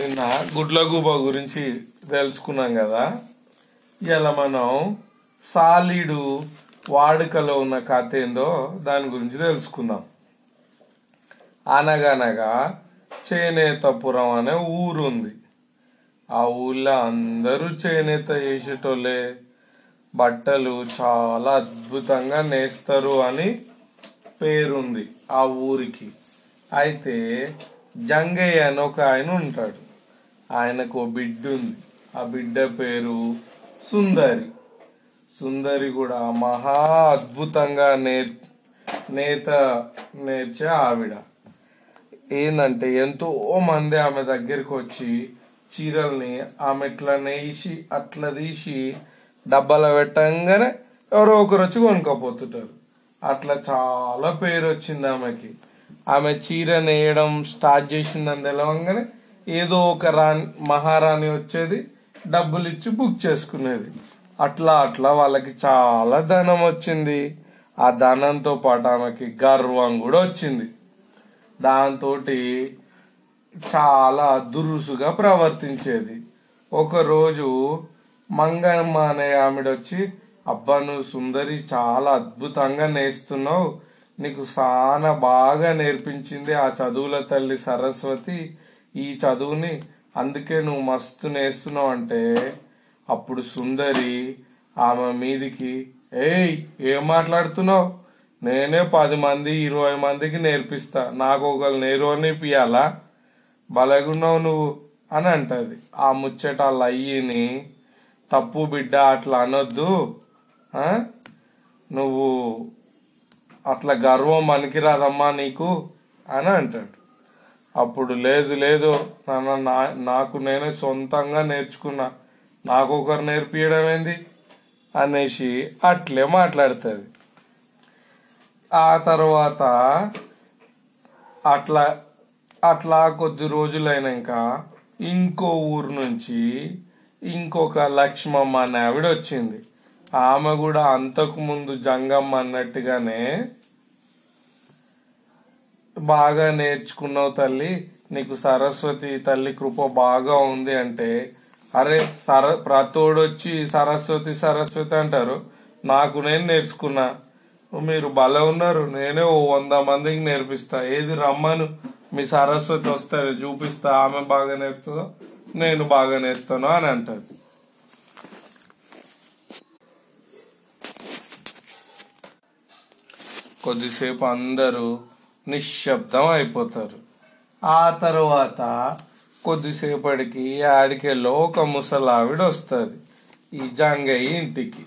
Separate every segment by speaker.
Speaker 1: నిన్న గుడ్లగూబ గురించి తెలుసుకున్నాం కదా. ఇలా మనం సాలీడు వాడుకలో ఉన్న కథ ఏందో దాని గురించి తెలుసుకుందాం. అనగనగా చేనేతపురం అనే ఊరు ఉంది ఆ ఊళ్ళో అందరూ చేనేత చేసేటోళ్ళే. బట్టలు చాలా అద్భుతంగా నేస్తారు అని పేరుంది ఆ ఊరికి. అయితే జంగయ్య అని ఒక ఆయన ఉంటాడు. ఆయనకు ఓ బిడ్డ ఉంది. ఆ బిడ్డ పేరు సుందరి. సుందరి కూడా మహా అద్భుతంగా నే నేత నేర్చే ఆవిడ. ఏంటంటే ఎంతో మంది ఆమె దగ్గరికి వచ్చి చీరల్ని ఆమె ఇట్లా నేసి అట్లా తీసి డబ్బాల పెట్టంగానే ఎవరో ఒకరు వచ్చి కొనుక్కపోతుంటారు. అట్లా చాలా పేరు వచ్చింది ఆమెకి. ఆమె చీర నేయడం స్టార్ట్ చేసిందని తెలవంగానే ఏదో ఒక రాణి మహారాణి వచ్చేది డబ్బులు ఇచ్చి బుక్ చేసుకునేది. అట్లా అట్లా వాళ్ళకి చాలా ధనం వచ్చింది. ఆ ధనంతో పాటు ఆమెకి గర్వం కూడా వచ్చింది. దాంతో చాలా దురుసుగా ప్రవర్తించేది. ఒకరోజు మంగమ్మ అనే ఆమెడొచ్చి అబ్బా నువ్వు సుందరి చాలా అద్భుతంగా నేస్తున్నావు. నీకు చాలా బాగా నేర్పించింది ఆ చదువుల తల్లి సరస్వతి. ఈ చదువుని అందుకే నువ్వు మస్తు నేస్తున్నావు అంటే అప్పుడు సుందరి ఆమె మీదికి ఏయ్ ఏం మాట్లాడుతున్నావు? నేనే పది మంది ఇరవై మందికి నేర్పిస్తా. నాకు ఒకరు నేర్వనిపియాలా బలగున్నావు నువ్వు అని అంటది. ఆ ముచ్చట వాళ్ళ అయ్యిని తప్పు బిడ్డ అట్లా అనొద్దు. నువ్వు అట్లా గర్వం మనకి రాదమ్మా నీకు అని అంటాడు. అప్పుడు లేదు లేదు నాన్న నా- నాకు నేనే సొంతంగా నేర్చుకున్నా. నాకు ఒకరు నేర్పించడం ఏంది? అనేసి అట్లే మాట్లాడుతుంది. ఆ తర్వాత అట్లా అట్లా కొద్ది రోజులైనాక ఇంకో ఊరు నుంచి ఇంకొక లక్ష్మమ్మ అనే ఆవిడ వచ్చింది. ఆమె కూడా అంతకు ముందు జంగమ్మ అన్నట్టుగానే బాగా నేర్చుకున్నావు తల్లి. నీకు సరస్వతి తల్లి కృప బాగా ఉంది అంటే అరే సర ప్రతోడు వచ్చి సరస్వతి సరస్వతి అంటారు. నాకు నేను నేర్చుకున్నా. మీరు భలే ఉన్నారు. నేనే ఓ వంద మందికి నేర్పిస్తా. ఏది రమ్మను? మీ సరస్వతి వస్తారు చూపిస్తా. ఆమె బాగా నేర్స్తుందో నేను బాగా నేర్స్తాను అని అంటది కొద్దిసేపు అందరూ నిశ్శబ్దం అయిపోతారు. ఆ తర్వాత కొద్దిసేపటికి ఆడికెళ్ళో ఒక ముసలావిడ వస్తుంది ఈ జంగయ్య ఇంటికి.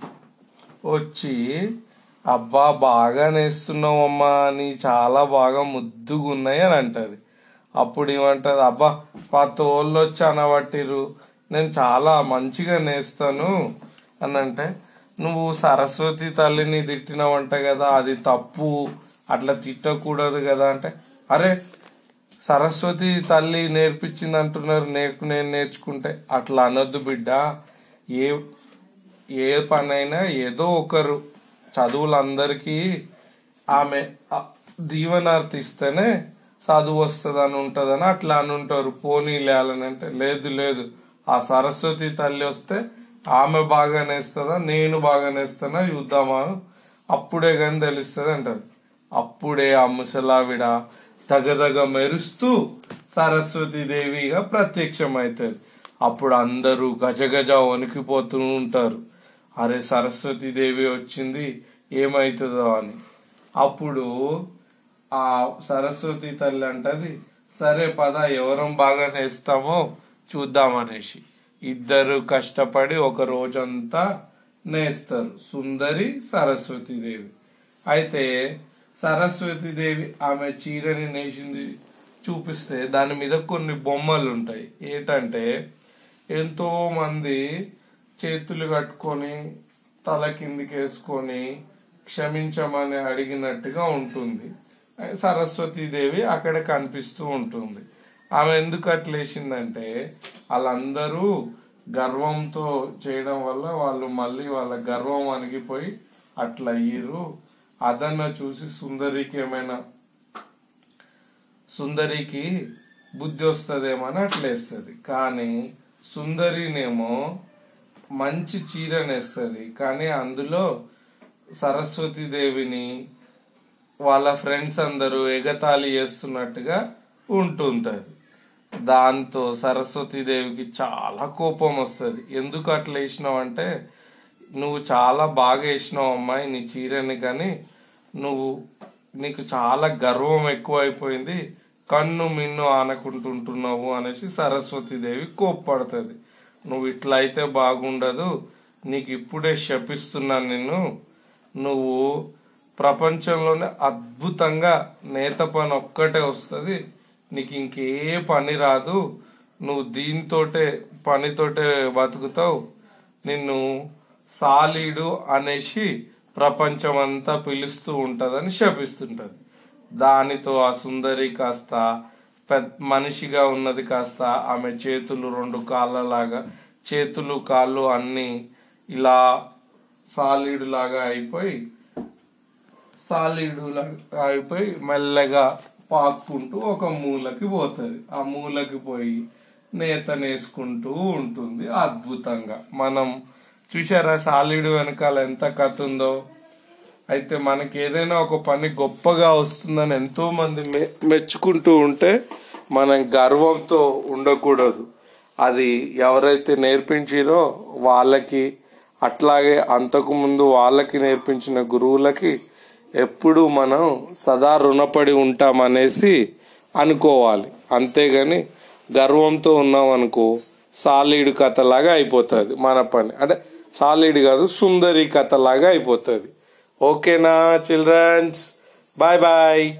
Speaker 1: వచ్చి అబ్బా బాగా నేస్తున్నావమ్మా నీ చాలా బాగా ముద్దుగున్నాయి అని అంటది. అప్పుడు ఏమంటది అబ్బా పత్త వచ్చి అనబట్టిరు నేను చాలా మంచిగా నేస్తాను అని అంటే నువ్వు సరస్వతి తల్లిని తిట్టినవంట కదా అది తప్పు. అట్లా తిట్టకూడదు కదా అంటే అరే సరస్వతి తల్లి నేర్పించింది అంటున్నారు నేర్పు నేను నేర్చుకుంటే. అట్లా అనొద్దు బిడ్డ. ఏ ఏ పనైనా ఏదో ఒకరు చదువులందరికీ ఆమె దీవనార్థి ఇస్తేనే చదువు వస్తుందని ఉంటుందని అట్లా అని ఉంటారు. పోనీ లేలని అంటే లేదు లేదు. ఆ సరస్వతి తల్లి వస్తే ఆమె బాగా నేస్తుందా నేను బాగా నేస్తానా చూద్దామా అప్పుడే కానీ తెలుస్తుంది అంటారు. అప్పుడే ఆ ముసలావిడ తగదగ మెరుస్తూ సరస్వతి దేవిగా ప్రత్యక్షమవుతుంది అప్పుడు అందరూ గజగజ వణికిపోతూ ఉంటారు. అరే సరస్వతి దేవి వచ్చింది ఏమవుతుందో అని. అప్పుడు ఆ సరస్వతి తల్లి అంటది సరే పద ఎవరం బాగా నేస్తామో చూద్దామనేసి. ఇద్దరు కష్టపడి ఒక రోజంతా నేస్తారు సుందరి సరస్వతి దేవి. అయితే సరస్వతి దేవి ఆమె చీరని నేసింది చూపిస్తే దాని మీద కొన్ని బొమ్మలు ఉంటాయి ఏంటంటే ఎంతో మంది చేతులు కట్టుకొని తల కిందికి వేసుకొని క్షమించమని అడిగినట్టుగా ఉంటుంది. సరస్వతీదేవి అక్కడ కనిపిస్తూ ఉంటుంది. ఆమె ఎందుకు అట్లేసిందంటే వాళ్ళందరూ గర్వంతో చేయడం వల్ల వాళ్ళు మళ్ళీ వాళ్ళ గర్వం అణిగిపోయి అట్లా అయ్యిరు అదన్న చూసి సుందరికి ఏమైనా సుందరికి బుద్ధి వస్తుందేమో అని అట్లా వేస్తుంది. కానీ సుందరినేమో మంచి చీరనేస్తుంది. కానీ అందులో సరస్వతి దేవిని వాళ్ళ ఫ్రెండ్స్ అందరూ ఎగతాళి చేస్తున్నట్టుగా ఉంటుంటుంది. దాంతో సరస్వతి దేవికి చాలా కోపం వస్తుంది. ఎందుకు అట్లా వేసినావు అంటే నువ్వు చాలా బాగా వేసినావు అమ్మాయి నీ చీరని కానీ నువ్వు నీకు చాలా గర్వం ఎక్కువైపోయింది. కన్ను మిన్ను ఆనకుంటుంటున్నావు అనేసి సరస్వతీదేవి కోప్పడుతుంది. నువ్వు ఇట్లా అయితే బాగుండదు. నీకు ఇప్పుడే శపిస్తున్నాను నిన్ను. నువ్వు ప్రపంచంలోనే అద్భుతంగా నేత పని ఒక్కటే వస్తుంది. నీకు ఇంకే పని రాదు. నువ్వు దీంతోటే పనితోటే బతుకుతావు. నిన్ను సాలీడు అనేసి ప్రపంచం అంతా పిలుస్తూ ఉంటుందని శపిస్తుంటుంది. దానితో ఆ సుందరి కాస్త పెద్ద మనిషిగా ఉన్నది కాస్త ఆమె చేతులు రెండు కాళ్ళలాగా చేతులు కాళ్ళు అన్ని ఇలా సాలీడు లాగా అయిపోయి సాలీడు లాగా అయిపోయి మెల్లగా పాక్కుంటూ ఒక మూలకి పోతుంది. ఆ మూలకి పోయి నేతనేసుకుంటూ ఉంటుంది అద్భుతంగా. మనం చూసారా సాలీడు వెనకాల ఎంత కథ ఉందో? అయితే మనకి ఏదైనా ఒక పని గొప్పగా వస్తుందని ఎంతో మంది మె- మెచ్చుకుంటూ ఉంటే మనం గర్వంతో ఉండకూడదు. అది ఎవరైతే నేర్పించారో వాళ్ళకి అట్లాగే అంతకుముందు వాళ్ళకి నేర్పించిన గురువులకి ఎప్పుడు మనం సదా రుణపడి ఉంటామనేసి అనుకోవాలి. అంతేగాని గర్వంతో ఉన్నాం అనుకో సాలీడు కథలాగా అయిపోతుంది మన పని. అంటే సాలిడ్ కాదు సుందరి కథలాగా అయిపోతుంది. ఓకేనా చిల్డ్రన్స్? Bye bye.